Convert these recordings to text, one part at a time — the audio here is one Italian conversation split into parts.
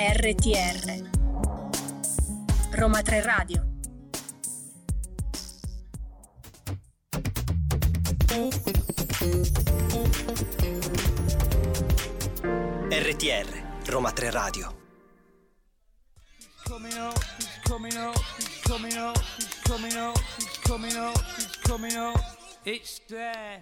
RTR Roma 3 Radio. RTR Roma 3 Radio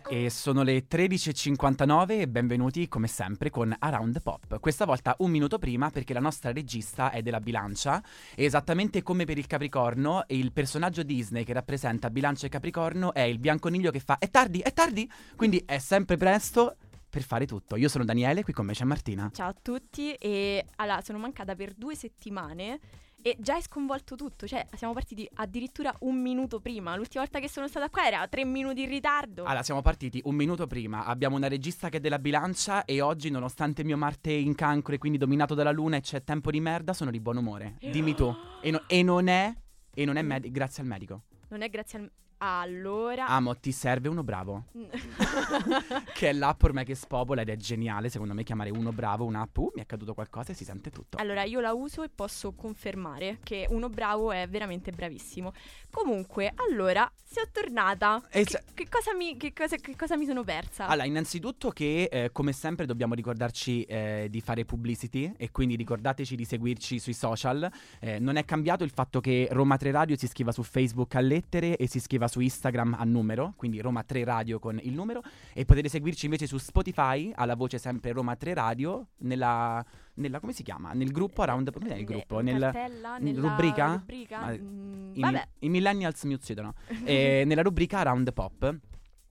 E sono le 13.59 e benvenuti come sempre con Around Pop. Questa volta un minuto prima perché la nostra regista è della bilancia e esattamente come per il Capricorno il personaggio Disney che rappresenta bilancia e Capricorno è il bianconiglio che fa è tardi, è tardi, quindi è sempre presto per fare tutto. Io sono Daniele, qui con me c'è Martina. Ciao a tutti e allora sono mancata per due settimane e già è sconvolto tutto, cioè siamo partiti addirittura un minuto prima, l'ultima volta che sono stata qua era tre minuti in ritardo. Allora, siamo partiti un minuto prima, abbiamo una regista che è della bilancia e oggi, nonostante il mio Marte in cancro e quindi dominato dalla luna e c'è tempo di merda, sono di buon umore. Dimmi tu. E, no- e non è, e non è med- grazie al medico. Non è grazie al... Allora... Amo, ti serve uno bravo. che è l'app ormai che spopola ed è geniale, secondo me, chiamare uno bravo, un'app, uh, mi è accaduto qualcosa e si sente tutto. Allora, io la uso e posso confermare che uno bravo è veramente bravissimo. Comunque, allora, sono tornata. Che, se- che cosa mi, che, cosa, che cosa mi sono persa? Allora, innanzitutto che eh, come sempre dobbiamo ricordarci eh, di fare publicity e quindi ricordateci di seguirci sui social. Eh, non è cambiato il fatto che Roma 3 Radio si scriva su Facebook a lettere e si scriva su Instagram a numero, quindi Roma 3 Radio con il numero e potete seguirci invece su Spotify alla voce sempre Roma 3 Radio nella, nella come si chiama? Nel gruppo Around come il gruppo? Nel, cartella, nella rubrica? rubrica? Ma- Mm, i, i millennials mi uccidono. Eh, nella rubrica Around Pop.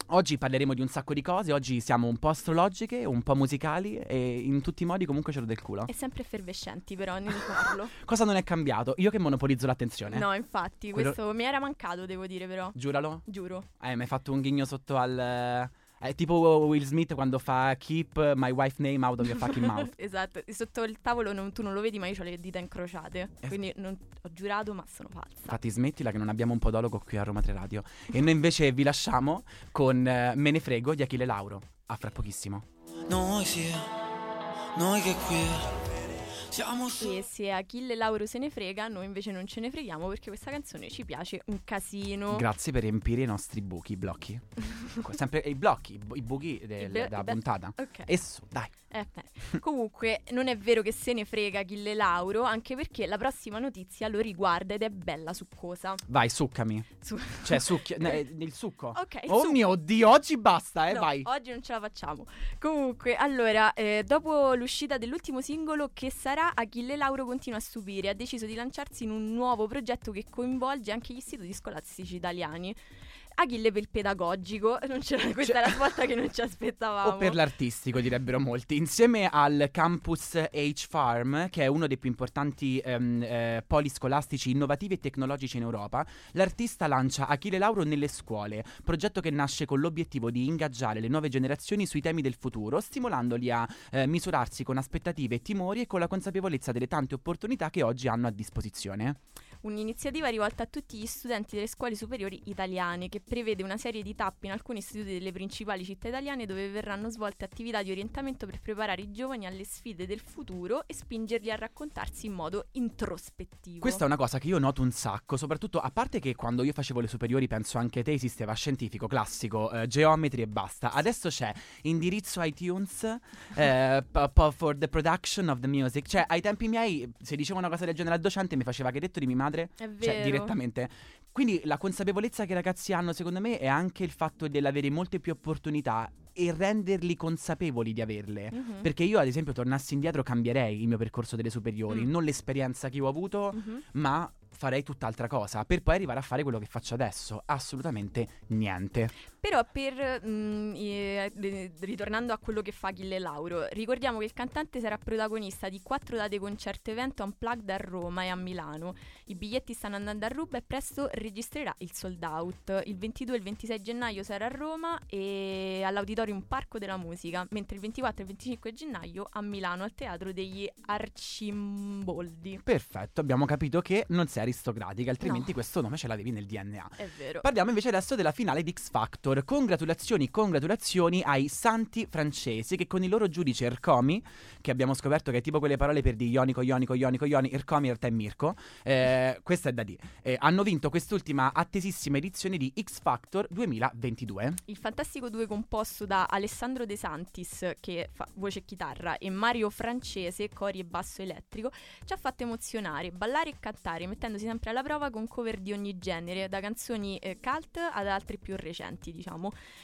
Oggi parleremo di un sacco di cose, oggi siamo un po' astrologiche, un po' musicali e in tutti i modi comunque ce l'ho del culo. è sempre effervescenti però, ne parlo. Cosa non è cambiato? Io che monopolizzo l'attenzione. No, infatti, Quello- questo mi era mancato, devo dire però. Giuralo? Giuro. Eh, mi hai fatto un ghigno sotto al... È tipo Will Smith quando fa Keep my wife name out of your fucking mouth. esatto, sotto il tavolo non- tu non lo vedi, ma io ho le dita incrociate. Es- Quindi non- ho giurato, ma sono falsa. Infatti smettila che non abbiamo un podologo qui a Roma 3 Radio. E noi invece vi lasciamo con eh, Me ne frego di Achille Lauro. A fra pochissimo. Noi sì, noi che qui siamo su. E se Achille Lauro se ne frega, noi invece non ce ne freghiamo perché questa canzone ci piace un casino. Grazie per riempire i nostri buchi, i blocchi. Sempre i blocchi, i bu- i buchi del- blo- della be- puntata. ok. E su, dai. Eh, beh. Comunque, non è vero che se ne frega Achille Lauro, anche perché la prossima notizia lo riguarda ed è bella succosa. Vai, succami. Su- Cioè, succhia, ne- il succo. Ok, oh succo. mio Dio, oggi basta, eh, No, vai. Oggi non ce la facciamo. Comunque, allora, eh, dopo l'uscita dell'ultimo singolo, che sarà Achille Lauro continua a stupire. Ha deciso di lanciarsi in un nuovo progetto che coinvolge anche gli istituti scolastici italiani. Achille per il pedagogico, non c'era, questa Cioè- è la svolta che non ci aspettavamo. O per l'artistico, direbbero molti. Insieme al campus H-Farm, che è uno dei più importanti ehm, eh, poli scolastici innovativi e tecnologici in Europa, l'artista lancia Achille Lauro nelle scuole, progetto che nasce con l'obiettivo di ingaggiare le nuove generazioni sui temi del futuro, stimolandoli a eh, misurarsi con aspettative e timori e con la consapevolezza delle tante opportunità che oggi hanno a disposizione. Un'iniziativa rivolta a tutti gli studenti delle scuole superiori italiane che prevede una serie di tappe in alcuni istituti delle principali città italiane dove verranno svolte attività di orientamento per preparare i giovani alle sfide del futuro e spingerli a raccontarsi in modo introspettivo. Questa è una cosa che io noto un sacco, soprattutto a parte che quando io facevo le superiori, penso anche te, esisteva scientifico, classico, eh, geometri e basta. Adesso c'è indirizzo iTunes eh, p- p- for the production of the music. Cioè, ai tempi miei, se dicevo una cosa del genere al docente, mi faceva che detto di mia madre, È vero. cioè direttamente. Quindi la consapevolezza che i ragazzi hanno, secondo me, è anche il fatto dell'avere molte più opportunità e renderli consapevoli di averle. Mhm. Perché io, ad esempio, tornassi indietro, cambierei il mio percorso delle superiori, Mm. non l'esperienza che ho avuto, Mhm. ma farei tutt'altra cosa per poi arrivare a fare quello che faccio adesso. Assolutamente niente. Però per mm, eh, eh, ritornando a quello che fa Achille Lauro, ricordiamo che il cantante sarà protagonista di quattro date concerto evento unplugged a Roma e a Milano. I biglietti stanno andando a ruba e presto registrerà il sold out. Il 22 e il 26 gennaio sarà a Roma e all'Auditorium Parco della Musica, mentre il 24 e il 25 gennaio a Milano al Teatro degli Arcimboldi. Perfetto, abbiamo capito che non sei aristocratica, altrimenti No. questo nome ce l'avevi nel DNA. È vero. Parliamo invece adesso della finale di X Factor. Congratulazioni, congratulazioni lezioni ai santi francesi che con il loro giudice Ercomi, che abbiamo scoperto che è tipo quelle parole per di ionico, ionico, ionico, ioni, Ercomi realtà è Mirko, eh, questa è da dire, eh, hanno vinto quest'ultima attesissima edizione di X Factor 2022. Il Fantastico 2 composto da Alessandro De Santis, che fa voce e chitarra, e Mario Francese, cori e basso elettrico, ci ha fatto emozionare, ballare e cantare, mettendosi sempre alla prova con cover di ogni genere, da canzoni eh, cult ad altre più recenti, diciamo.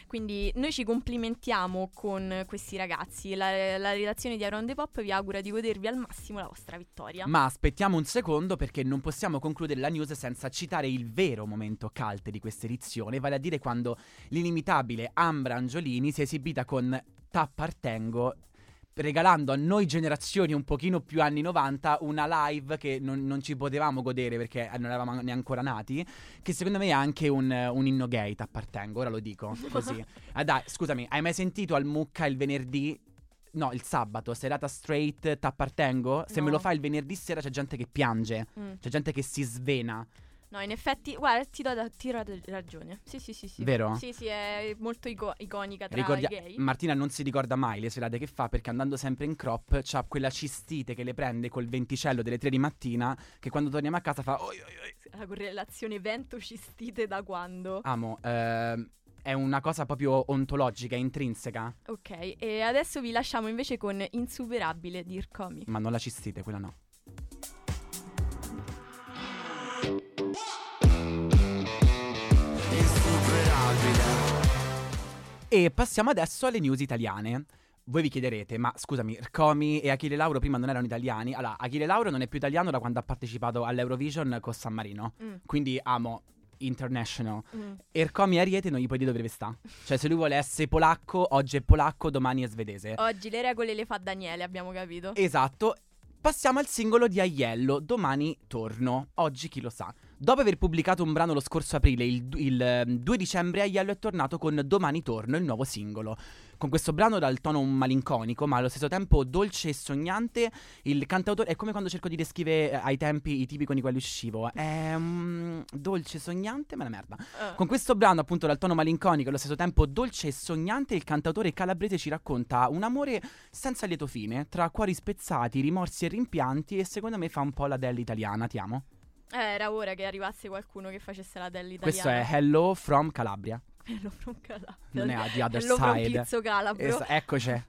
Quindi noi ci complimentiamo con questi ragazzi. La, la redazione di Around the Pop vi augura di godervi al massimo la vostra vittoria. Ma aspettiamo un secondo perché non possiamo concludere la news senza citare il vero momento cult di questa edizione, vale a dire quando l'inimitabile Ambra Angiolini si è esibita con T'appartengo regalando a noi generazioni un pochino più anni 90 una live che non, non ci potevamo godere perché non eravamo neanche ancora nati, che secondo me è anche un, un inno gay, t'appartengo, ora lo dico così. Ah, dai, scusami, hai mai sentito al Mucca il venerdì No, il sabato, serata straight, t'appartengo. Se No. me lo fai il venerdì sera c'è gente che piange, Mm. c'è gente che si svena. No, in effetti, guarda, ti do, da- ti do ragione. Sì, sì, sì, sì. Vero? Sì, sì, è molto ico- iconica tra Ricordia- i gay. Martina non si ricorda mai le serate che fa perché andando sempre in crop c'ha quella cistite che le prende col venticello delle 3 di mattina che quando torniamo a casa fa "Oi, oi, oi". La correlazione vento-cistite da quando? Amo, ehm, è una cosa proprio ontologica, intrinseca, Ok, e adesso vi lasciamo invece con Insuperabile di Ircomi. ma non la cistite, quella no. E passiamo adesso alle news italiane. Voi vi chiederete, ma scusami, Comi e Achille Lauro prima non erano italiani? Allora, Achille Lauro non è più italiano da quando ha partecipato all'Eurovision con San Marino. Mm, Quindi amo international. mm. Ercomi Ariete non gli puoi dire dove sta. Cioè, se lui vuole essere polacco, oggi è polacco, domani è svedese. Oggi le regole le fa Daniele, abbiamo capito. Esatto. Passiamo al singolo di Aiello, Domani torno, oggi chi lo sa. Dopo aver pubblicato un brano lo scorso aprile, il, il, ehm, 2 dicembre, Aiello è tornato con Domani torno, il nuovo singolo. Con questo brano dal tono malinconico, ma allo stesso tempo dolce e sognante, il cantautore è come quando cerco di descrivere eh, ai tempi i tipi con i quali uscivo. È mm, dolce, sognante, ma una merda. Eh, Con questo brano, appunto, dal tono malinconico e allo stesso tempo dolce e sognante, il cantautore calabrese ci racconta un amore senza lieto fine, tra cuori spezzati, rimorsi e rimpianti, e secondo me fa un po' la Dell italiana. Ti amo. Era ora che arrivasse qualcuno che facesse la dell'italiana. Questo è Hello from Calabria. Hello from Calabria. Non è The Other Hello from Side. Pizzo Calabro. Es- eccoci.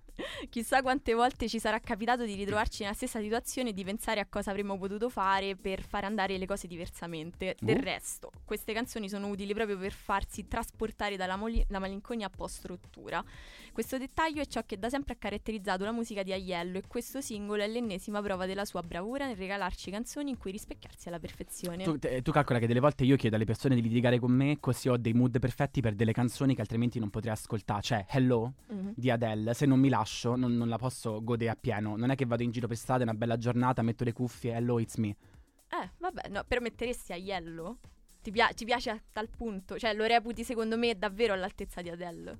Chissà quante volte ci sarà capitato di ritrovarci nella stessa situazione e di pensare a cosa avremmo potuto fare per fare andare le cose diversamente. Del Uh. resto, queste canzoni sono utili proprio per farsi trasportare dalla moli- malinconia post-rottura. Questo dettaglio è ciò che da sempre ha caratterizzato la musica di Aiello e questo singolo è l'ennesima prova della sua bravura nel regalarci canzoni in cui rispecchiarsi alla perfezione. Tu, te- tu calcola che delle volte io chiedo alle persone di litigare con me, così ho dei mood perfetti per delle canzoni che altrimenti non potrei ascoltare. Cioè, Hello Mhm. di Adele, se non mi lascio, non, non la posso godere appieno. Non è che vado in giro per strada, è una bella giornata, metto le cuffie, Hello, it's me. Eh, vabbè, no, permetteresti Aiello? Ti, pia- ti piace a tal punto? Cioè, lo reputi secondo me davvero all'altezza di Adele?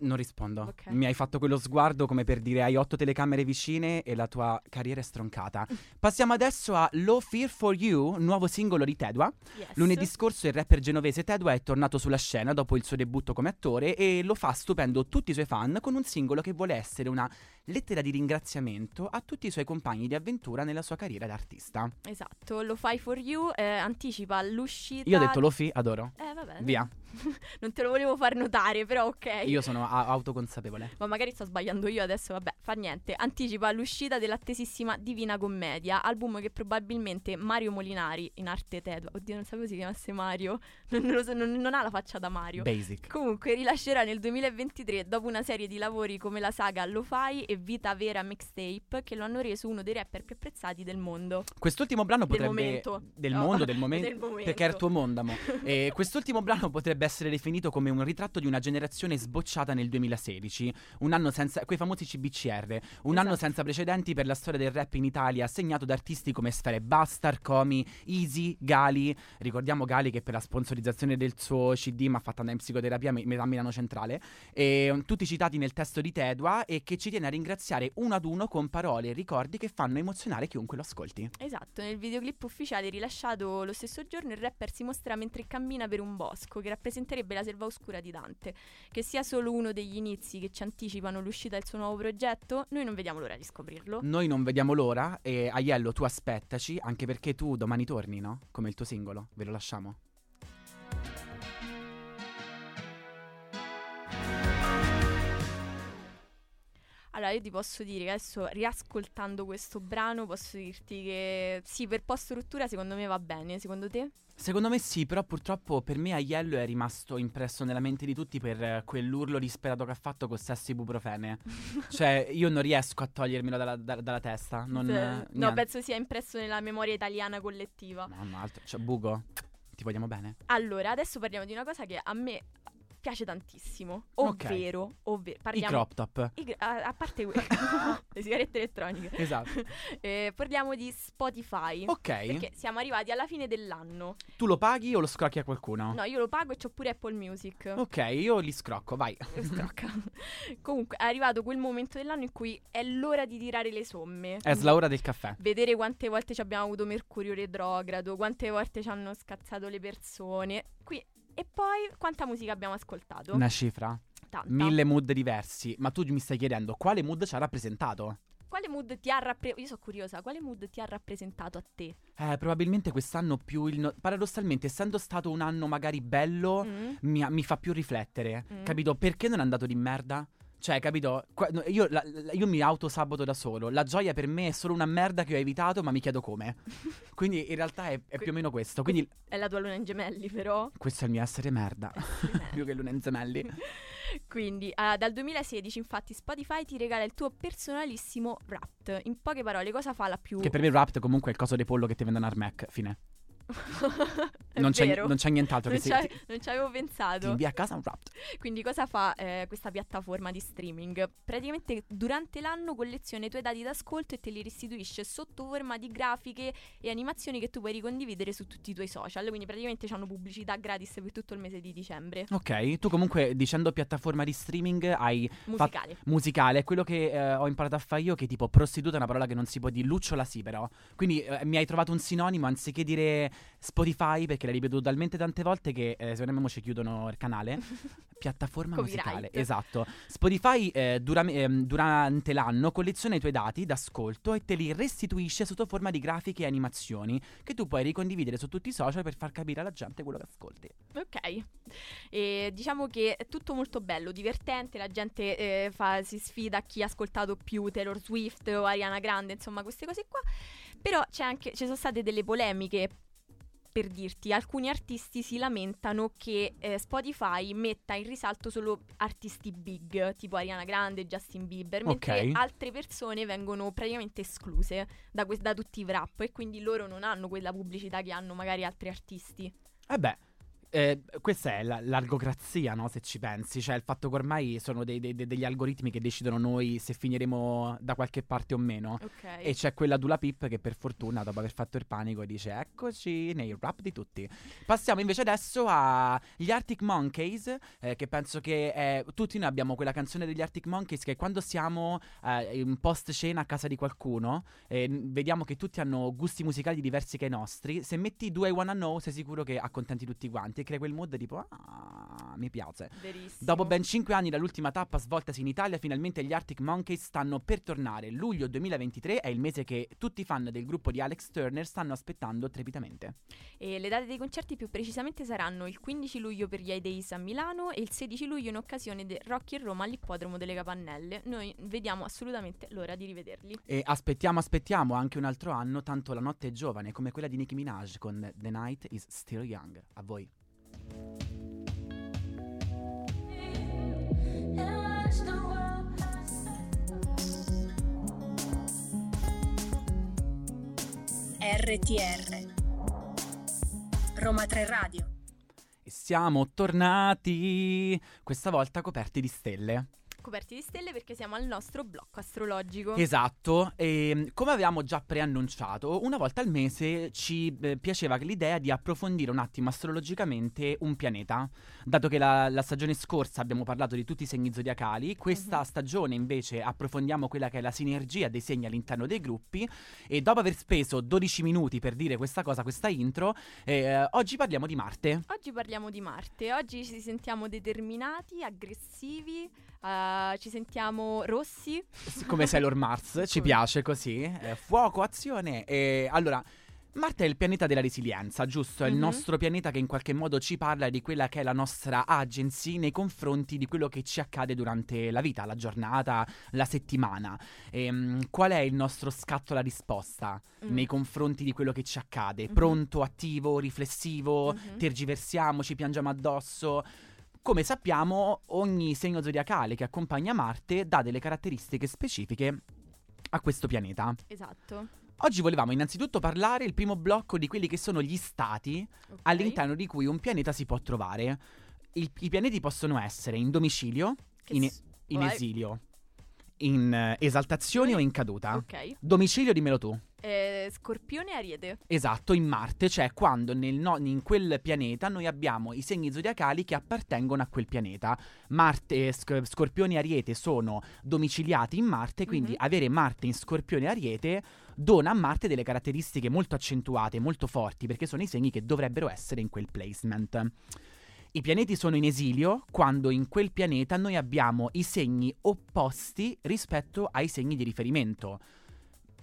Non rispondo. Ok. Mi hai fatto quello sguardo come per dire hai otto telecamere vicine e la tua carriera è stroncata. Passiamo adesso a Low Fear for You, nuovo singolo di Tedua. Yes. Lunedì scorso il rapper genovese Tedua è tornato sulla scena dopo il suo debutto come attore e lo fa stupendo tutti i suoi fan con un singolo che vuole essere una lettera di ringraziamento a tutti i suoi compagni di avventura nella sua carriera da artista. Esatto, lo fai for you, eh, anticipa l'uscita. Io ho detto Lofi, adoro. Eh, vabbè. Via. non te lo volevo far notare, però ok. Io sono a- autoconsapevole. Ma magari sto sbagliando io adesso, vabbè, fa niente. Anticipa l'uscita dell'attesissima Divina Commedia, album che probabilmente Mario Molinari, in arte Tedua, oddio non sapevo si chiamasse Mario, non, non lo so, non- non ha la faccia da Mario. Basic. Comunque rilascerà nel 2023 dopo una serie di lavori come la saga Lo Fai e Vita Vera Mixtape che lo hanno reso uno dei rapper più apprezzati del mondo. Quest'ultimo brano Del potrebbe... momento. Del No, mondo, del momento. del momento. Perché è il tuo mondo, amo. E quest'ultimo brano potrebbe essere definito come un ritratto di una generazione sbocciata nel 2016, un anno senza quei famosi CBCR, un anno Esatto. senza precedenti per la storia del rap in Italia, segnato da artisti come Sfere Bastard, Comi, Easy, Gali. Ricordiamo Gali che per la sponsorizzazione del suo CD mi ha fatto andare in psicoterapia a Milano Centrale, e, tutti citati nel testo di Tedua e che ci tiene a ringraziare uno ad uno con parole e ricordi che fanno emozionare chiunque lo ascolti. Esatto, nel videoclip ufficiale rilasciato lo stesso giorno il rapper si mostra mentre cammina per un bosco che rappresenterebbe la selva oscura di Dante. Che sia solo uno degli inizi che ci anticipano l'uscita del suo nuovo progetto, noi non vediamo l'ora di scoprirlo. Noi non vediamo l'ora e Aiello tu aspettaci, anche perché tu domani torni, no? Come il tuo singolo, ve lo lasciamo. Allora, io ti posso dire che adesso, riascoltando questo brano, posso dirti che sì, per post-rottura secondo me va bene. Secondo te? Secondo me sì, però purtroppo per me Aiello è rimasto impresso nella mente di tutti per quell'urlo disperato che ha fatto con sesso ibuprofene. cioè, io non riesco a togliermelo dalla, da- dalla testa. Non, Se- eh, no, penso sia impresso nella memoria italiana collettiva. No, altro. Cioè, Bugo, ti vogliamo bene? Allora, adesso parliamo di una cosa che a me piace tantissimo. Ovvero, ovvero I parliamo crop top. i a, a parte que- le sigarette elettroniche. Esatto. Eh, parliamo di Spotify. Ok, Perché siamo arrivati alla fine dell'anno. tu lo paghi o lo scrocchi a qualcuno? No, io lo pago e c'ho pure Apple Music. Ok, io li scrocco, vai. Scrocca. Comunque è arrivato quel momento dell'anno in cui è l'ora di tirare le somme. È la ora del caffè. Vedere quante volte ci abbiamo avuto Mercurio retrogrado, quante volte ci hanno scazzato le persone. Qui- e poi quanta musica abbiamo ascoltato? Una cifra. Tanta. Mille mood diversi. Ma tu mi stai chiedendo quale mood ci ha rappresentato? Quale mood ti ha rappresentato? Io sono curiosa, quale mood ti ha rappresentato a te? Eh, probabilmente quest'anno più il... no- Paradossalmente, essendo stato un anno magari bello, Mm? mi, mi fa più riflettere. Mm. Capito? Perché non è andato di merda? Cioè, capito? Io, la- io mi autosaboto da solo. La gioia per me è solo una merda che ho evitato, ma mi chiedo come. Quindi in realtà è, è più o meno questo. Quindi È la tua luna in gemelli, però. questo è il mio essere merda. più che Luna in Gemelli. Quindi, ah, dal 2016, infatti, Spotify ti regala il tuo personalissimo Wrapped. In poche parole, cosa fa la più. Che per me il Wrapped comunque è il coso dei pollo che ti vendono al Mac. Fine. Non, c'è, non c'è nient'altro Non, che ci- si, ti, non ci avevo ti pensato. invia a casa un Wrapped. Quindi cosa fa eh, questa piattaforma di streaming? Praticamente durante l'anno colleziona i tuoi dati d'ascolto e te li restituisce sotto forma di grafiche e animazioni che tu puoi ricondividere su tutti i tuoi social. Quindi praticamente hanno pubblicità gratis per tutto il mese di dicembre. Ok, tu comunque dicendo piattaforma di streaming hai Musicale. musicale, è quello che eh, ho imparato a fare io, che tipo prostituta è una parola che non si può dire, lucciola sì però. Quindi eh, mi hai trovato un sinonimo anziché dire Spotify, perché l'hai ripetuto talmente tante volte che eh, secondo me mo ci chiudono il canale. Piattaforma musicale, esatto. Spotify eh, dura- ehm, durante l'anno colleziona i tuoi dati d'ascolto e te li restituisce sotto forma di grafiche e animazioni che tu puoi ricondividere su tutti i social per far capire alla gente quello che ascolti. Ok, e diciamo che è tutto molto bello, divertente, la gente eh, fa- si sfida a chi ha ascoltato più Taylor Swift o Ariana Grande, insomma queste cose qua, però c'è anche, ci sono state delle polemiche. Per dirti, alcuni artisti si lamentano che eh, Spotify metta in risalto solo artisti big, tipo Ariana Grande Justin Bieber, mentre Ok. altre persone vengono praticamente escluse da, que- da tutti i wrap e quindi loro non hanno quella pubblicità che hanno magari altri artisti. Eh beh, eh, questa è la- l'argocrazia, no? Se ci pensi, cioè il fatto che ormai sono dei- dei- degli algoritmi che decidono noi se finiremo da qualche parte o meno. Ok. E c'è quella Dula Pip che per fortuna, dopo aver fatto il panico, dice eccoci nei rap di tutti. Passiamo invece adesso agli Arctic Monkeys, eh, che penso che è- tutti noi abbiamo quella canzone degli Arctic Monkeys che quando siamo eh, in post cena a casa di qualcuno, e vediamo che tutti hanno gusti musicali diversi che i nostri, se metti due I Wanna Know sei sicuro che accontenti tutti quanti e crea quel mood tipo ah, mi piace. Verissimo. Dopo ben 5 anni dall'ultima tappa svoltasi in Italia, finalmente gli Arctic Monkeys stanno per tornare. Luglio 2023 è il mese che tutti i fan del gruppo di Alex Turner stanno aspettando trepidamente. E le date dei concerti più precisamente saranno il 15 luglio per gli Days a Milano e il 16 luglio in occasione del Rock in Roma all'ippodromo delle Capannelle. Noi vediamo assolutamente l'ora di rivederli. E aspettiamo, aspettiamo anche un altro anno, tanto la notte è giovane, come quella di Nicki Minaj con The Night is Still Young. A voi. RTR Roma 3 Radio E siamo tornati, questa volta coperti di stelle. Coperti di stelle perché siamo al nostro blocco astrologico. Esatto, e come avevamo già preannunciato, una volta al mese ci eh, piaceva l'idea di approfondire un attimo astrologicamente un pianeta. Dato che la, la stagione scorsa abbiamo parlato di tutti i segni zodiacali, questa Mhm. stagione invece approfondiamo quella che è la sinergia dei segni all'interno dei gruppi e dopo aver speso 12 minuti per dire questa cosa, questa intro, eh, oggi parliamo di Marte. Oggi parliamo di Marte, oggi ci sentiamo determinati, aggressivi, eh, ci sentiamo rossi. come Sailor Mars, ci piace così. eh, fuoco, azione. E allora, Marte è il pianeta della resilienza, giusto? È il Mhm. nostro pianeta che in qualche modo ci parla di quella che è la nostra agency nei confronti di quello che ci accade durante la vita, la giornata, la settimana. Ehm, qual è il nostro scatto alla risposta Mm. nei confronti di quello che ci accade? Mhm. Pronto, attivo, riflessivo, Mhm. tergiversiamo, ci piangiamo addosso? Come sappiamo, ogni segno zodiacale che accompagna Marte dà delle caratteristiche specifiche a questo pianeta. Esatto. Oggi volevamo innanzitutto parlare il primo blocco di quelli che sono gli stati ok. all'interno di cui un pianeta si può trovare. Il- I pianeti possono essere in domicilio, Che in, s- in esilio, in eh, esaltazione o in caduta. Ok. Domicilio, dimmelo tu. Eh, Scorpione e Ariete. Esatto, in Marte, cioè quando nel no- in quel pianeta noi abbiamo i segni zodiacali che appartengono a quel pianeta. Marte, Sc- Scorpione e Ariete sono domiciliati in Marte, quindi Mhm. avere Marte in Scorpione e Ariete dona a Marte delle caratteristiche molto accentuate, molto forti, perché sono i segni che dovrebbero essere in quel placement. I pianeti sono in esilio quando in quel pianeta noi abbiamo i segni opposti rispetto ai segni di riferimento.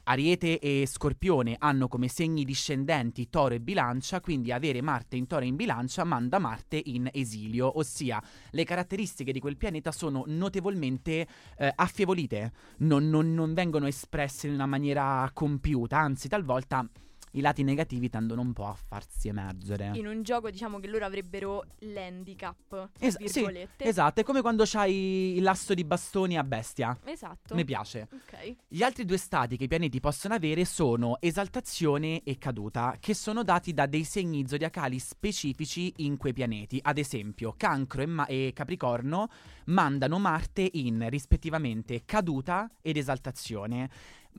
Ariete e Scorpione hanno come segni discendenti Toro e Bilancia, quindi avere Marte in Toro e in Bilancia manda Marte in esilio, ossia le caratteristiche di quel pianeta sono notevolmente eh, affievolite, non, non- non vengono espresse in una maniera compiuta, anzi talvolta i lati negativi tendono un po' a farsi emergere. In un gioco diciamo che loro avrebbero l'handicap, Es- sì. Esatto, è come quando c'hai il lasso di bastoni a bestia. Esatto. Mi piace. Ok. Gli altri due stati che i pianeti possono avere sono esaltazione e caduta, che sono dati da dei segni zodiacali specifici in quei pianeti. Ad esempio, Cancro e, Ma- e Capricorno mandano Marte in rispettivamente caduta ed esaltazione.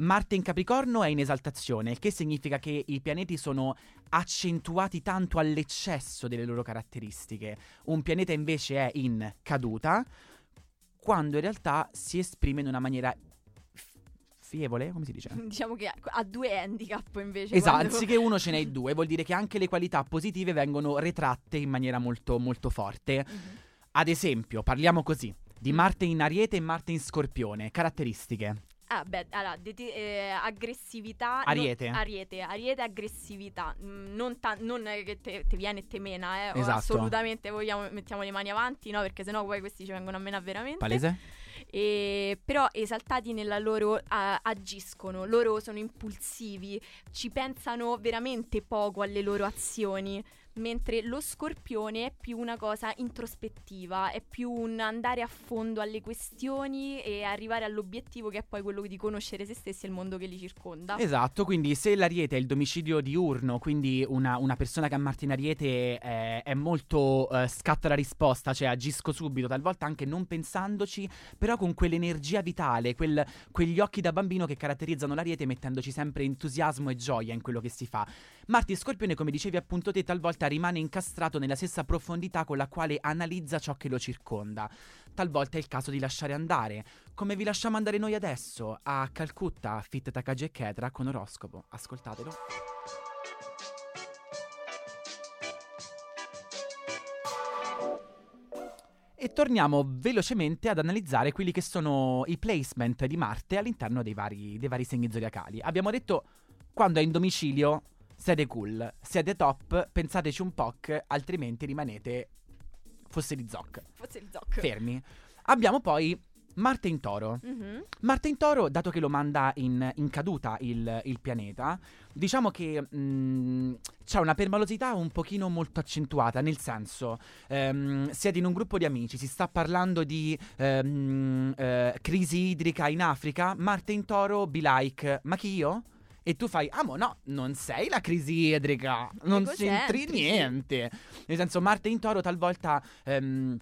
Marte in Capricorno è in esaltazione, il che significa che i pianeti sono accentuati tanto all'eccesso delle loro caratteristiche. Un pianeta invece è in caduta, quando in realtà si esprime in una maniera fievole, come si dice? Diciamo che ha- due handicap invece. Esatto, quando- anziché uno ce n'hai due, vuol dire che anche le qualità positive vengono retratte in maniera molto molto forte. Mhm. Ad esempio, parliamo così, di Mm. Marte in Ariete e Marte in Scorpione, caratteristiche. Ah, beh, allora, deti- eh, aggressività. Ariete. non- ariete, ariete, aggressività. Mm, non, ta- non che te, te viene e te mena, eh. Esatto. Assolutamente vogliamo, mettiamo le mani avanti, no? Perché sennò poi questi ci vengono a menare veramente. Palese? E- però esaltati nella loro a- agiscono, loro sono impulsivi, ci pensano veramente poco alle loro azioni, mentre lo scorpione è più una cosa introspettiva, è più un andare a fondo alle questioni e arrivare all'obiettivo che è poi quello di conoscere se stessi e il mondo che li circonda. Esatto, quindi se l'Ariete è il domicilio diurno, quindi una, una persona che ha Marte in Ariete è, è molto eh, scatta la risposta, cioè agisco subito, talvolta anche non pensandoci, però con quell'energia vitale, quel- quegli occhi da bambino che caratterizzano l'Ariete mettendoci sempre entusiasmo e gioia in quello che si fa. Marte in Scorpione, come dicevi appunto te, talvolta rimane incastrato nella stessa profondità con la quale analizza ciò che lo circonda. Talvolta è il caso di lasciare andare, come vi lasciamo andare noi adesso a Calcutta, Fit Takagi e Ketra con oroscopo. Ascoltatelo. E torniamo velocemente ad analizzare quelli che sono i placement di Marte all'interno dei vari, dei vari segni zodiacali. Abbiamo detto quando è in domicilio siete cool, siete top, pensateci un po', altrimenti rimanete fosse di zoc. Forse il zoc. Fermi. Abbiamo poi Marte in Toro. Mhm. Marte in Toro, dato che lo manda in, in caduta il, il pianeta, diciamo che mm, c'è una permalosità un pochino molto accentuata, nel senso, ehm, siete in un gruppo di amici, si sta parlando di ehm, eh, crisi idrica in Africa, Marte in Toro, be like, ma chi io? E tu fai, ah, mo no, non sei la crisi idrica, non c'entri niente. Nel senso, Marte in Toro talvolta... ehm,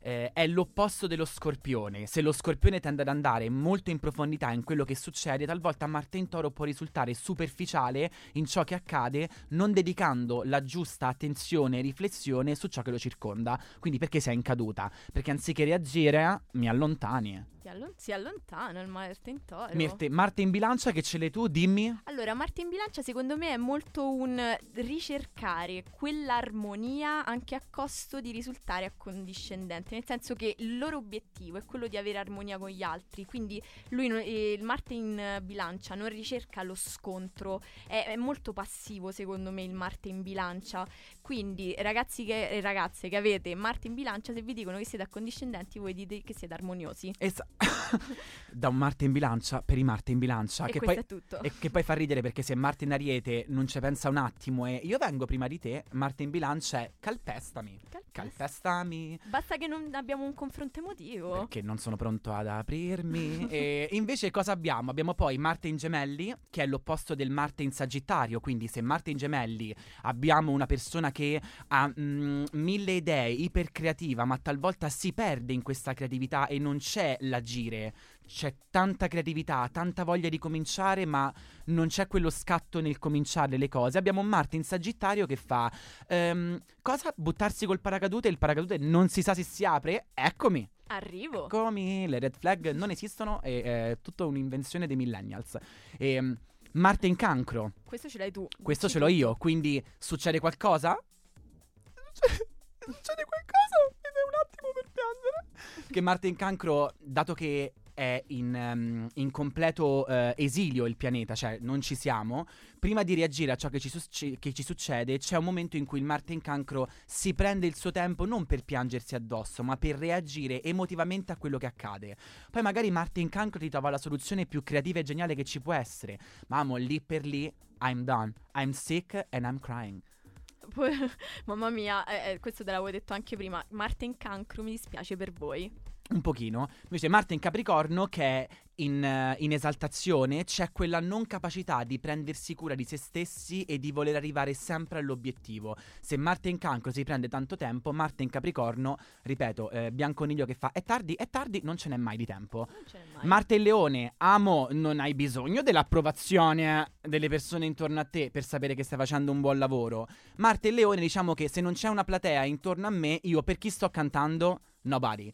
eh, è l'opposto dello scorpione. Se lo scorpione tende ad andare molto in profondità in quello che succede, talvolta Marte in toro può risultare superficiale in ciò che accade, non dedicando la giusta attenzione e riflessione su ciò che lo circonda. Quindi perché sei in caduta? Perché anziché reagire, mi allontani. Si, allon- si allontana il Marte in toro. Marte, Marte in bilancia che ce l'hai tu, dimmi. Allora, Marte in bilancia secondo me è molto un ricercare quell'armonia anche a costo di risultare accondiscendente, nel senso che il loro obiettivo è quello di avere armonia con gli altri, quindi lui, non- eh, il Marte in bilancia non ricerca lo scontro, è, è molto passivo secondo me il Marte in bilancia, quindi ragazzi che, e ragazze che avete Marte in bilancia, se vi dicono che siete accondiscendenti voi dite che siete armoniosi. Esa- da un Marte in bilancia per i Marte in bilancia. e che poi è tutto. E che poi fa ridere perché se Marte in Ariete non ci pensa un attimo e io vengo prima di te, Marte in bilancia è calpestami. Calpesta. Calpestami. Basta che non abbiamo un confronto emotivo. Perché non sono pronto ad aprirmi. e invece cosa abbiamo? Abbiamo poi Marte in gemelli, che è l'opposto del Marte in Sagittario. Quindi se Marte in gemelli abbiamo una persona che ha mm, mille idee, ipercreativa, ma talvolta si perde in questa creatività e non c'è l'agire. C'è tanta creatività, tanta voglia di cominciare, ma non c'è quello scatto nel cominciare le cose. Abbiamo Marte in Sagittario che fa ehm, cosa? Buttarsi col paracadute e il paracadute non si sa se si apre? Eccomi. Arrivo. Eccomi, le red flag non esistono, è, è tutta un'invenzione dei millennials. E, Marte in cancro, Questo ce l'hai tu. questo ce l'ho io, quindi succede qualcosa? Succede, succede qualcosa? Mi dai un attimo per piangere. Che Marte in cancro, dato che è in, ehm, in completo eh, esilio il pianeta, cioè non ci siamo, prima di reagire a ciò che ci, succe- che ci succede, c'è un momento in cui il Marte in cancro si prende il suo tempo non per piangersi addosso, ma per reagire emotivamente a quello che accade. Poi magari Marte in cancro ti trova la soluzione più creativa e geniale che ci può essere. Ma amo, lì per lì, I'm done. I'm sick and I'm crying. Mamma mia, eh, eh, questo te l'avevo detto anche prima. Marte in cancro, mi dispiace per voi. Un pochino. Invece Marte in Capricorno che è in, eh, in esaltazione c'è quella non capacità di prendersi cura di se stessi e di voler arrivare sempre all'obiettivo. Se Marte in Cancro si prende tanto tempo, Marte in Capricorno, ripeto, eh, Bianconiglio che fa è tardi, è tardi, non ce n'è mai di tempo. Mai. Marte in Leone, amo, non hai bisogno dell'approvazione delle persone intorno a te per sapere che stai facendo un buon lavoro. Marte in Leone, diciamo che se non c'è una platea intorno a me, io per chi sto cantando? Nobody.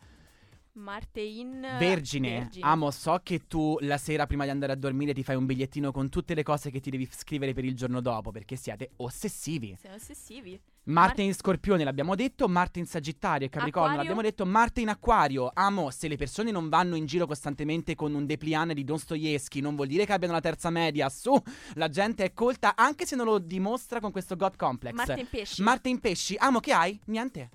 Marte in Vergine, Vergine. amo, so che tu la sera prima di andare a dormire ti fai un bigliettino con tutte le cose che ti devi scrivere per il giorno dopo, perché siete ossessivi. Siamo ossessivi. Marte in Scorpione l'abbiamo detto, Marte in Sagittario e Capricorno Acquario? l'abbiamo detto, Marte in Acquario. Amo, se le persone non vanno in giro costantemente con un Deplian di Dostoevsky, non vuol dire che abbiano la terza media. Su, la gente è colta anche se non lo dimostra con questo God Complex. Marte in pesci. Marte in pesci, amo che hai? Niente.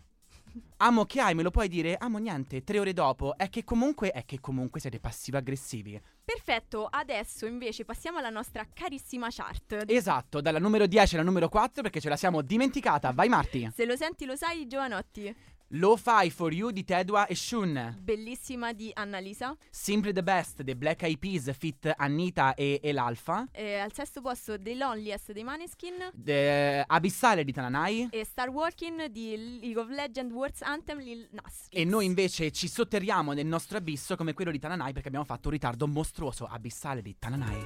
Amo che hai, me lo puoi dire? Amo niente, tre ore dopo. È che comunque, è che comunque siete passivo-aggressivi. Perfetto, adesso invece passiamo alla nostra carissima chart. Esatto, dalla numero 10 alla numero 4 perché ce la siamo dimenticata. Vai Marti. Se lo senti lo sai, Giovanotti. Lo Fi for You di Tedua e Shun. Bellissima di Annalisa. Simply the Best dei Black Eyed Peas fit Anita e, e l'Alfa. Eh, al sesto posto The Loneliest dei Maneskin. The Abissale di Tananai. E Star Walking di League of Legends Words Anthem Lil Nas. E noi invece ci sotterriamo nel nostro abisso come quello di Tananai perché abbiamo fatto un ritardo mostruoso. Abissale di Tananai.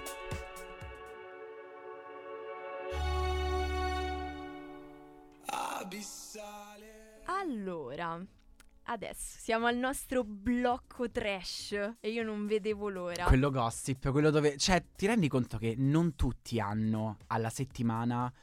Allora, adesso siamo al nostro blocco trash e io non vedevo l'ora. Quello gossip, quello dove... Cioè, ti rendi conto che non tutti hanno alla settimana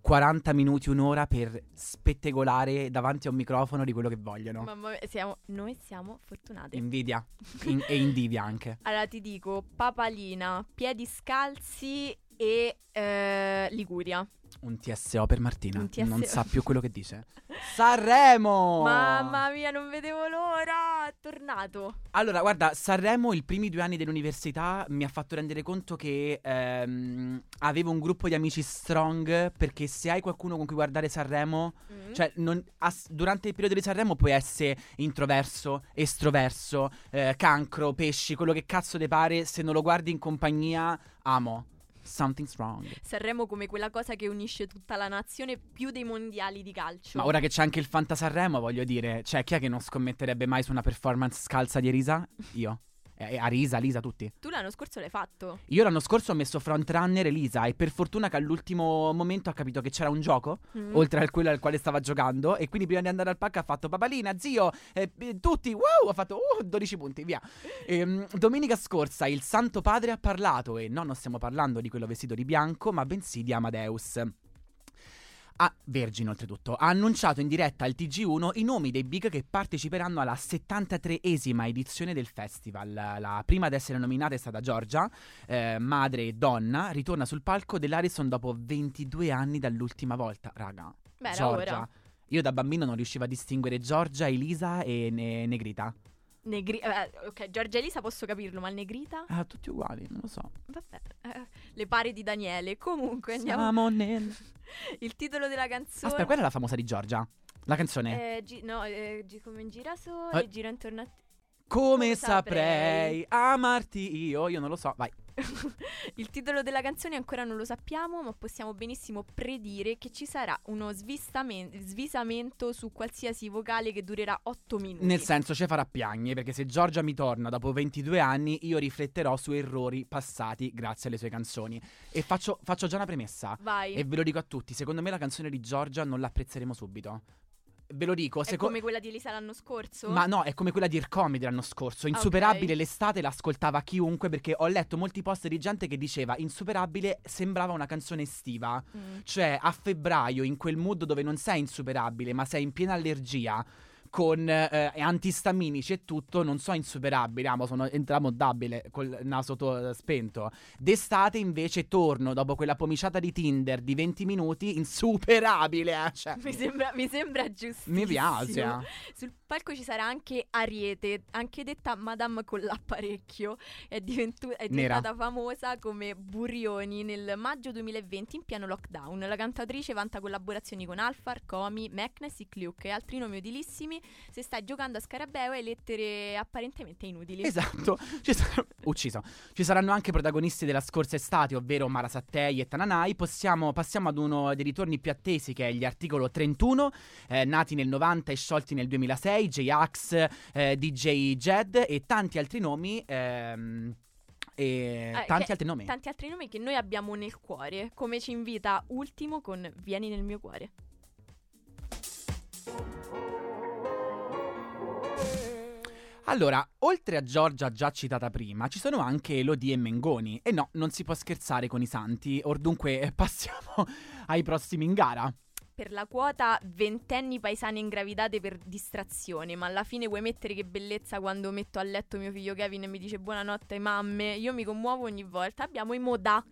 40 minuti, un'ora per spettegolare davanti a un microfono di quello che vogliono. Mamma mia, siamo- noi siamo fortunati. Invidia In- e invidia anche. Allora ti dico, papalina, piedi scalzi e eh, Liguria. Un TSO per Martina. Un TSO. Non sa più quello che dice. Sanremo! Mamma mia, non vedevo l'ora! È tornato. Allora, guarda, Sanremo, i primi due anni dell'università mi ha fatto rendere conto che ehm, avevo un gruppo di amici strong. Perché se hai qualcuno con cui guardare Sanremo, Mm. cioè, non- ass- durante il periodo di Sanremo puoi essere introverso, estroverso, eh, cancro, pesci, quello che cazzo ti pare. Se non lo guardi in compagnia, amo. Something's wrong. Sanremo come quella cosa che unisce tutta la nazione più dei mondiali di calcio. Ma ora che c'è anche il Fanta Sanremo, voglio dire, cioè chi è che non scommetterebbe mai su una performance scalza di Arisa? Io. Eh, Arisa, Lisa, tutti. Tu l'anno scorso l'hai fatto. Io l'anno scorso ho messo frontrunner Elisa e per fortuna che all'ultimo momento ha capito che c'era un gioco, Mm. oltre a quello al quale stava giocando, e quindi prima di andare al palco ha fatto papalina, zio, eh, eh, tutti, wow, ha fatto uh, 12 punti, via. Ehm, domenica scorsa il Santo Padre ha parlato, e no, non stiamo parlando di quello vestito di bianco, ma bensì di Amadeus. Ah, Vergine oltretutto, ha annunciato in diretta al TG1 i nomi dei big che parteciperanno alla 73esima edizione del festival. La prima ad essere nominata è stata Giorgia, eh, madre e donna, ritorna sul palco dell'Arison dopo 22 anni dall'ultima volta. Raga, Beh, Giorgia. ora. Io da bambino non riuscivo a distinguere Giorgia, Elisa e Ne- Negrita. Negri- eh, ok, Giorgia Elisa posso capirlo, ma il Negrita? Ah, tutti uguali, non lo so. Vabbè, eh, le pari di Daniele. Comunque andiamo. Siamo nel... Il titolo della canzone. Aspetta, quella è la famosa di Giorgia. La canzone. Eh, gi- no, eh, gi- come in girasole, Eh. gira intorno a te. Come saprei saprei amarti io? Io non lo so, vai. Il titolo della canzone ancora non lo sappiamo, ma possiamo benissimo predire che ci sarà uno svistamen- svisamento su qualsiasi vocale che durerà 8 minuti. Nel senso, ci farà piagne, perché se Giorgia mi torna dopo 22 anni, io rifletterò su errori passati grazie alle sue canzoni. E faccio, faccio già una premessa. Vai. E ve lo dico a tutti, secondo me la canzone di Giorgia non l'apprezzeremo subito. Ve lo dico, È come quella di Elisa l'anno scorso? Ma no, è come quella di Ircomi dell'anno scorso. Insuperabile ok. l'estate l'ascoltava chiunque perché ho letto molti post di gente che diceva Insuperabile sembrava una canzone estiva. Mm. Cioè, a febbraio, in quel mood dove non sei insuperabile, ma sei in piena allergia, con eh, antistaminici e tutto, non so insuperabile, amo, sono intramodabile col naso to- spento. D'estate invece torno dopo quella pomiciata di Tinder di 20 minuti, insuperabile, eh, cioè, Mi sembra, mi sembra giustissimo. mi piace. Sul palco ci sarà anche Ariete, anche detta Madame con l'apparecchio. È, diventu- è Nera. diventata famosa come Burioni nel maggio 2020 in pieno lockdown. La cantatrice vanta collaborazioni con Alfar, Comi, Meknes, Ikliuk e altri nomi utilissimi. Se stai giocando a Scarabeo hai lettere apparentemente inutili. Esatto, ci sar- ucciso. Ci saranno anche protagonisti della scorsa estate, ovvero Mara Sattei e Tananai. Possiamo, passiamo ad uno dei ritorni più attesi, che è gli articolo 31, eh, nati nel 90 e sciolti nel 2006, J-Ax, eh, DJ Jed e tanti altri nomi. ehm, e Eh, tanti altri nomi. Tanti altri nomi che noi abbiamo nel cuore, come ci invita Ultimo con Vieni nel mio cuore. Allora, oltre a Giorgia già citata prima, ci sono anche Elodie e Mengoni. E no, non si può scherzare con i santi. Or dunque eh, passiamo ai prossimi in gara. Per la quota ventenni paesane ingravidate per distrazione, ma alla fine vuoi mettere che bellezza quando metto a letto mio figlio Kevin e mi dice buonanotte mamme? Io mi commuovo ogni volta. Abbiamo i Modà.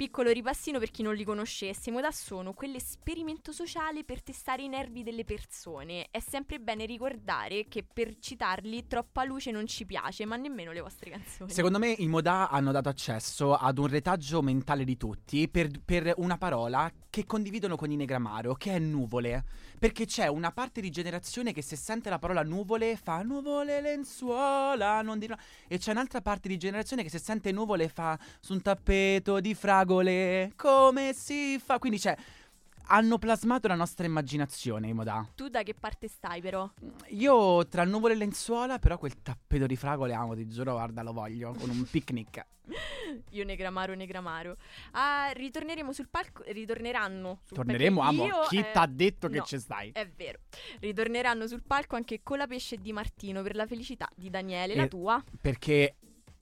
Piccolo ripassino per chi non li conoscesse, i Modà sono quell'esperimento sociale per testare i nervi delle persone. È sempre bene ricordare che per citarli troppa luce non ci piace, ma nemmeno le vostre canzoni. Secondo me i Modà hanno dato accesso ad un retaggio mentale di tutti per, per una parola che condividono con i Negramaro, che è nuvole. Perché c'è una parte di generazione che se sente la parola nuvole fa nuvole lenzuola, non dirò. E c'è un'altra parte di generazione che se sente nuvole fa su un tappeto di fragole, come si fa? Quindi c'è... Hanno plasmato la nostra immaginazione i Modà. Tu da che parte stai però? Io tra nuvole e lenzuola, però quel tappeto di fragole amo, ti giuro, guarda, lo voglio, con un picnic. Io Negramaro, Negramaro. Ah, ritorneremo sul palco. Ritorneranno. sul Torneremo, amo. io, Chi eh, t'ha detto che no, ci stai? È vero. Ritorneranno sul palco anche Colapesce di Martino per la felicità di Daniele, Eh, la tua. Perché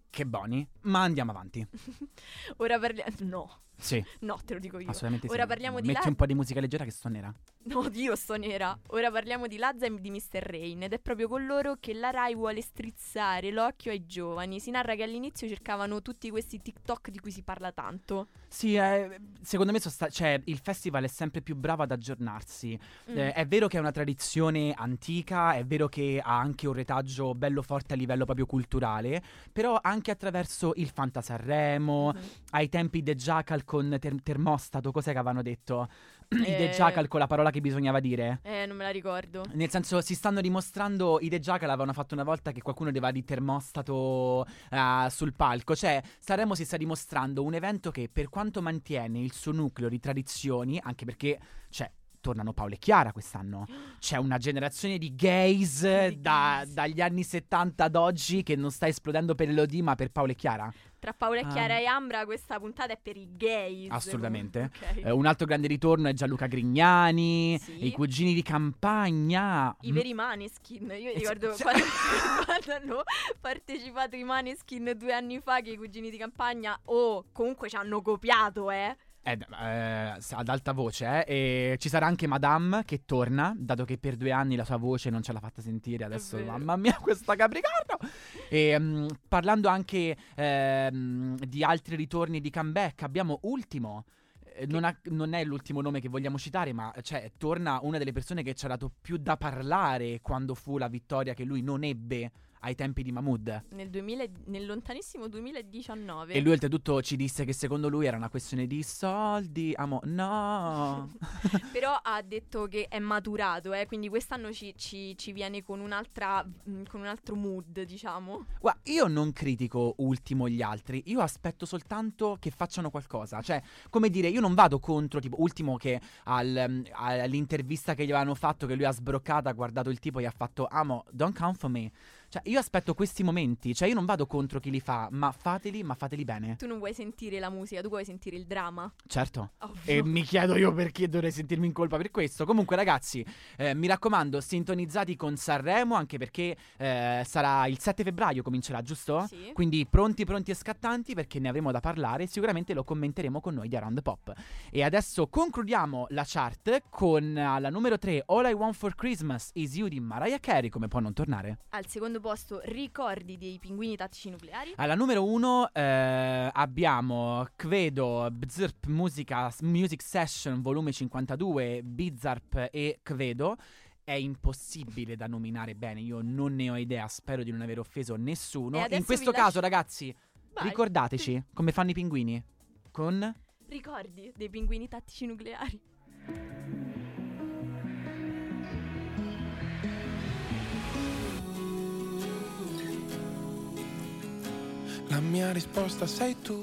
che boni, ma andiamo avanti. Ora parliamo. No, Sì, no, te lo dico io. assolutamente sì. Ora parliamo di Metti un po' di musica leggera che sto nera. No, Dio, sto nera. Ora parliamo di Lazza e di Mr. Rain. Ed è proprio con loro che la Rai vuole strizzare l'occhio ai giovani. Si narra che all'inizio cercavano tutti questi TikTok di cui si parla tanto. Sì, eh, secondo me sosta- cioè, il festival è sempre più bravo ad aggiornarsi. Mm. Eh, è vero che è una tradizione antica, è vero che ha anche un retaggio bello forte a livello proprio culturale, però anche attraverso il Fanta Sanremo, Mhm. ai tempi The Jackal con Ter- Termostato, cos'è che avevano detto? Eh. Jackal con la parola che bisognava dire? Eh, non me la ricordo. Nel senso, si stanno dimostrando. I The Jackal avevano fatto una volta che qualcuno aveva di termostato eh, sul palco. Cioè, Sanremo si sta dimostrando un evento che, per quanto mantiene il suo nucleo di tradizioni, anche perché, cioè. Tornano Paolo e Chiara quest'anno. C'è una generazione di gays da- dagli anni 70 ad oggi che non sta esplodendo per Elodie, ma per Paolo e Chiara. Tra Paola e Ah. Chiara e Ambra questa puntata è per i gays. Assolutamente. Ok. Eh, un altro grande ritorno è Gianluca Grignani, Sì. i cugini di campagna. I veri Maneskin, io Eh, ricordo sì. quando, quando hanno partecipato i Maneskin due anni fa che i cugini di campagna, oh, comunque ci hanno copiato, eh. Eh, eh, ad alta voce, eh. E ci sarà anche Madame che torna, dato che per due anni la sua voce non ce l'ha fatta sentire. Adesso, mamma mia, questa Capricorno! E mm, parlando anche ehm, di altri ritorni di comeback, abbiamo Ultimo. Eh, Non, ha- non è l'ultimo nome che vogliamo citare, ma cioè, torna una delle persone che ci ha dato più da parlare quando fu la vittoria che lui non ebbe ai tempi di Mahmood. Nel, 2000 nel lontanissimo 2019. E lui oltretutto ci disse che secondo lui era una questione di soldi. Amo, no. Però ha detto che è maturato, eh, quindi quest'anno ci, ci- ci viene con un'altra mm, con un altro mood, diciamo. Guarda, io non critico ultimo gli altri, io aspetto soltanto che facciano qualcosa. Cioè, come dire, io non vado contro, tipo, ultimo che al, um, all'intervista che gli avevano fatto, che lui ha sbroccato, ha guardato il tipo e gli ha fatto, amo, don't count for me. Cioè, io aspetto questi momenti, cioè io non vado contro chi li fa, ma fateli, ma fateli bene. Tu non vuoi sentire la musica, tu vuoi sentire il dramma. Certo. Ovvio. E mi chiedo io perché dovrei sentirmi in colpa per questo. Comunque, ragazzi, eh, mi raccomando, sintonizzati con Sanremo, anche perché eh, sarà il 7 febbraio, comincerà, giusto? Sì. Quindi pronti, pronti e scattanti perché ne avremo da parlare. Sicuramente lo commenteremo con noi di Around the Pop. E adesso concludiamo la chart con la numero 3, All I Want for Christmas is You di Mariah Carey. Come può non tornare? Al secondo posto ricordi dei pinguini tattici nucleari. Alla numero 1 abbiamo Kvedo, Bzirp Musica, Music Session volume 52, Bizarp e Kvedo. È impossibile da nominare bene, io non ne ho idea, spero di non aver offeso nessuno. In questo caso, lascio- ragazzi, Vai. ricordateci come fanno i pinguini. Con Ricordi dei pinguini tattici nucleari. La mia risposta sei tu.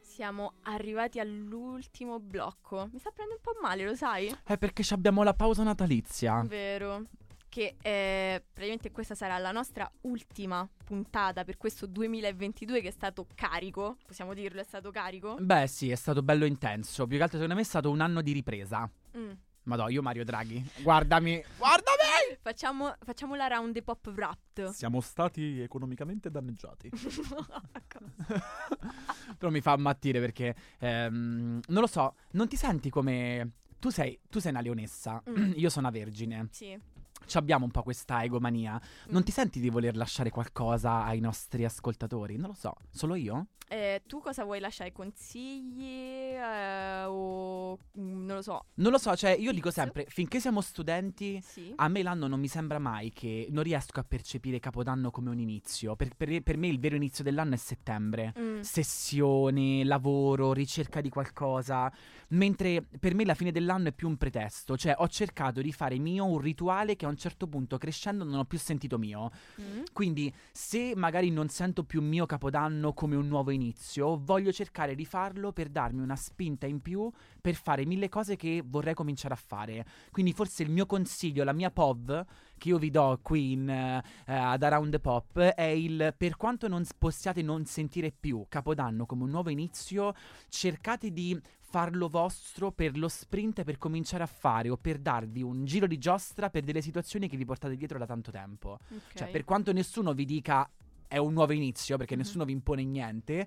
Siamo arrivati all'ultimo blocco. Mi sta prendendo un po' male, lo sai? È perché ci abbiamo la pausa natalizia. Vero. Che eh, praticamente questa sarà la nostra ultima puntata per questo 2022 che è stato carico. Possiamo dirlo, è stato carico? Beh, sì, è stato bello intenso. Più che altro, secondo me, è stato un anno di ripresa. Mm. Madò, io Mario Draghi. Guardami, guardami! Facciamo, facciamo la round the pop wrapped. Siamo stati economicamente danneggiati. Però mi fa ammattire perché ehm, non lo so, non ti senti come tu sei, tu sei una leonessa, Mm. io sono una vergine. sì. Ci abbiamo un po' questa egomania. Non Mm. ti senti di voler lasciare qualcosa ai nostri ascoltatori? Non lo so, solo io? Eh, tu cosa vuoi lasciare? Consigli? eh, o mm, non lo so. Non lo so, cioè io dico sempre, finché siamo studenti, Sì. a me l'anno non mi sembra mai che non riesco a percepire Capodanno come un inizio. Per, per- per me il vero inizio dell'anno è settembre. Mm. sessione, lavoro, ricerca di qualcosa, mentre per me la fine dell'anno è più un pretesto, cioè ho cercato di fare mio un rituale che a un certo punto crescendo non ho più sentito mio. Mm. Quindi se magari non sento più mio capodanno come un nuovo inizio, voglio cercare di farlo per darmi una spinta in più per fare mille cose che vorrei cominciare a fare. Quindi forse il mio consiglio, la mia POV che io vi do qui in, eh, ad Around the Pop è il per quanto non possiate non sentire più Capodanno come un nuovo inizio, cercate di farlo vostro per lo sprint per cominciare a fare o per darvi un giro di giostra per delle situazioni che vi portate dietro da tanto tempo. Ok. Cioè, per quanto nessuno vi dica è un nuovo inizio, perché Mhm. nessuno vi impone niente,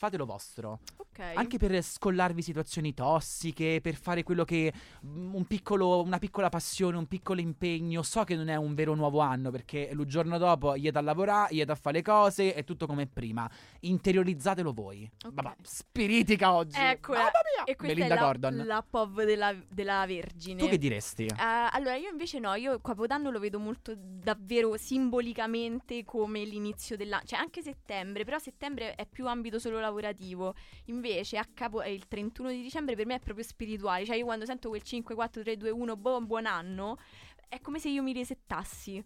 fatelo vostro. Ok. Anche per scollarvi situazioni tossiche, per fare quello che mm, un piccolo, una piccola passione, un piccolo impegno. So che non è un vero nuovo anno, perché il giorno dopo gli a lavorare, gli a fare le cose, è tutto come prima. Interiorizzatelo voi. Ok. Vabbè, spiritica oggi. Eccola. Mamma mia! E questa Melinda è la, Gordon. la POV della, della Vergine. Tu che diresti? Eh, allora, io invece no, io Capodanno lo vedo molto davvero simbolicamente come l'inizio dell'anno, cioè anche settembre, però settembre è più ambito solo lavorativo. Invece a capo, eh, il 31 di dicembre per me è proprio spirituale. Cioè io quando sento quel 5, 4, 3, 2, 1, boh, buon anno, è come se io mi resettassi.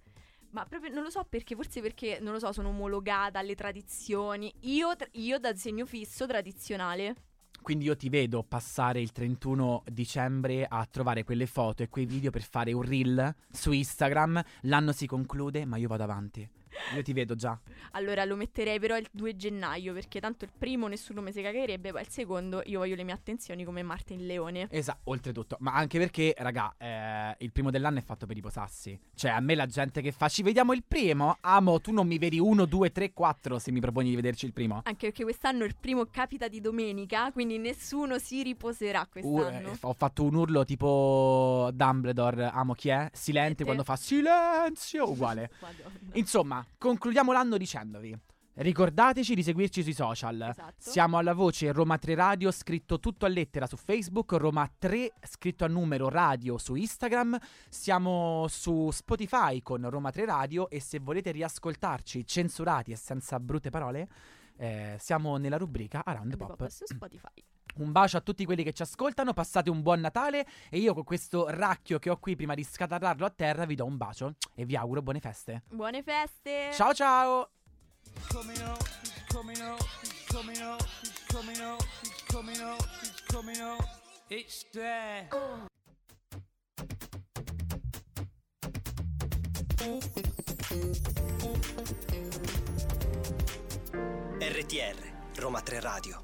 Ma proprio non lo so perché, forse perché, non lo so, sono omologata alle tradizioni. Io, io da segno fisso tradizionale. Quindi io ti vedo passare il 31 dicembre a trovare quelle foto e quei video per fare un reel su Instagram. L'anno si conclude, ma io vado avanti. Io ti vedo già. Allora lo metterei però il 2 gennaio perché tanto il primo nessuno mi si cagherebbe, poi il secondo io voglio le mie attenzioni come Martin Leone. Esatto, oltretutto. Ma anche perché, raga, eh, il primo dell'anno è fatto per riposarsi. Cioè, a me la gente che fa, ci vediamo il primo? Amo, tu non mi vedi uno, due, tre, quattro se mi proponi di vederci il primo. Anche perché quest'anno il primo capita di domenica, quindi nessuno si riposerà Uh, quest'anno. eh, ho fatto un urlo tipo Dumbledore, amo chi è? Silente te? quando fa silenzio, uguale. Madonna. Insomma, concludiamo l'anno dicendovi. Ricordateci di seguirci sui social. Esatto. Siamo alla voce Roma 3 Radio, scritto tutto a lettera su Facebook, Roma 3 scritto a numero radio su Instagram. Siamo su Spotify con Roma 3 Radio e se volete riascoltarci censurati e senza brutte parole, eh, siamo nella rubrica Around Pop. Pop su Spotify. Un bacio a tutti quelli che ci ascoltano, passate un buon Natale e io con questo racchio che ho qui prima di scatarrarlo a terra vi do un bacio e vi auguro buone feste. Buone feste! Ciao ciao! RTR, Roma 3 Radio.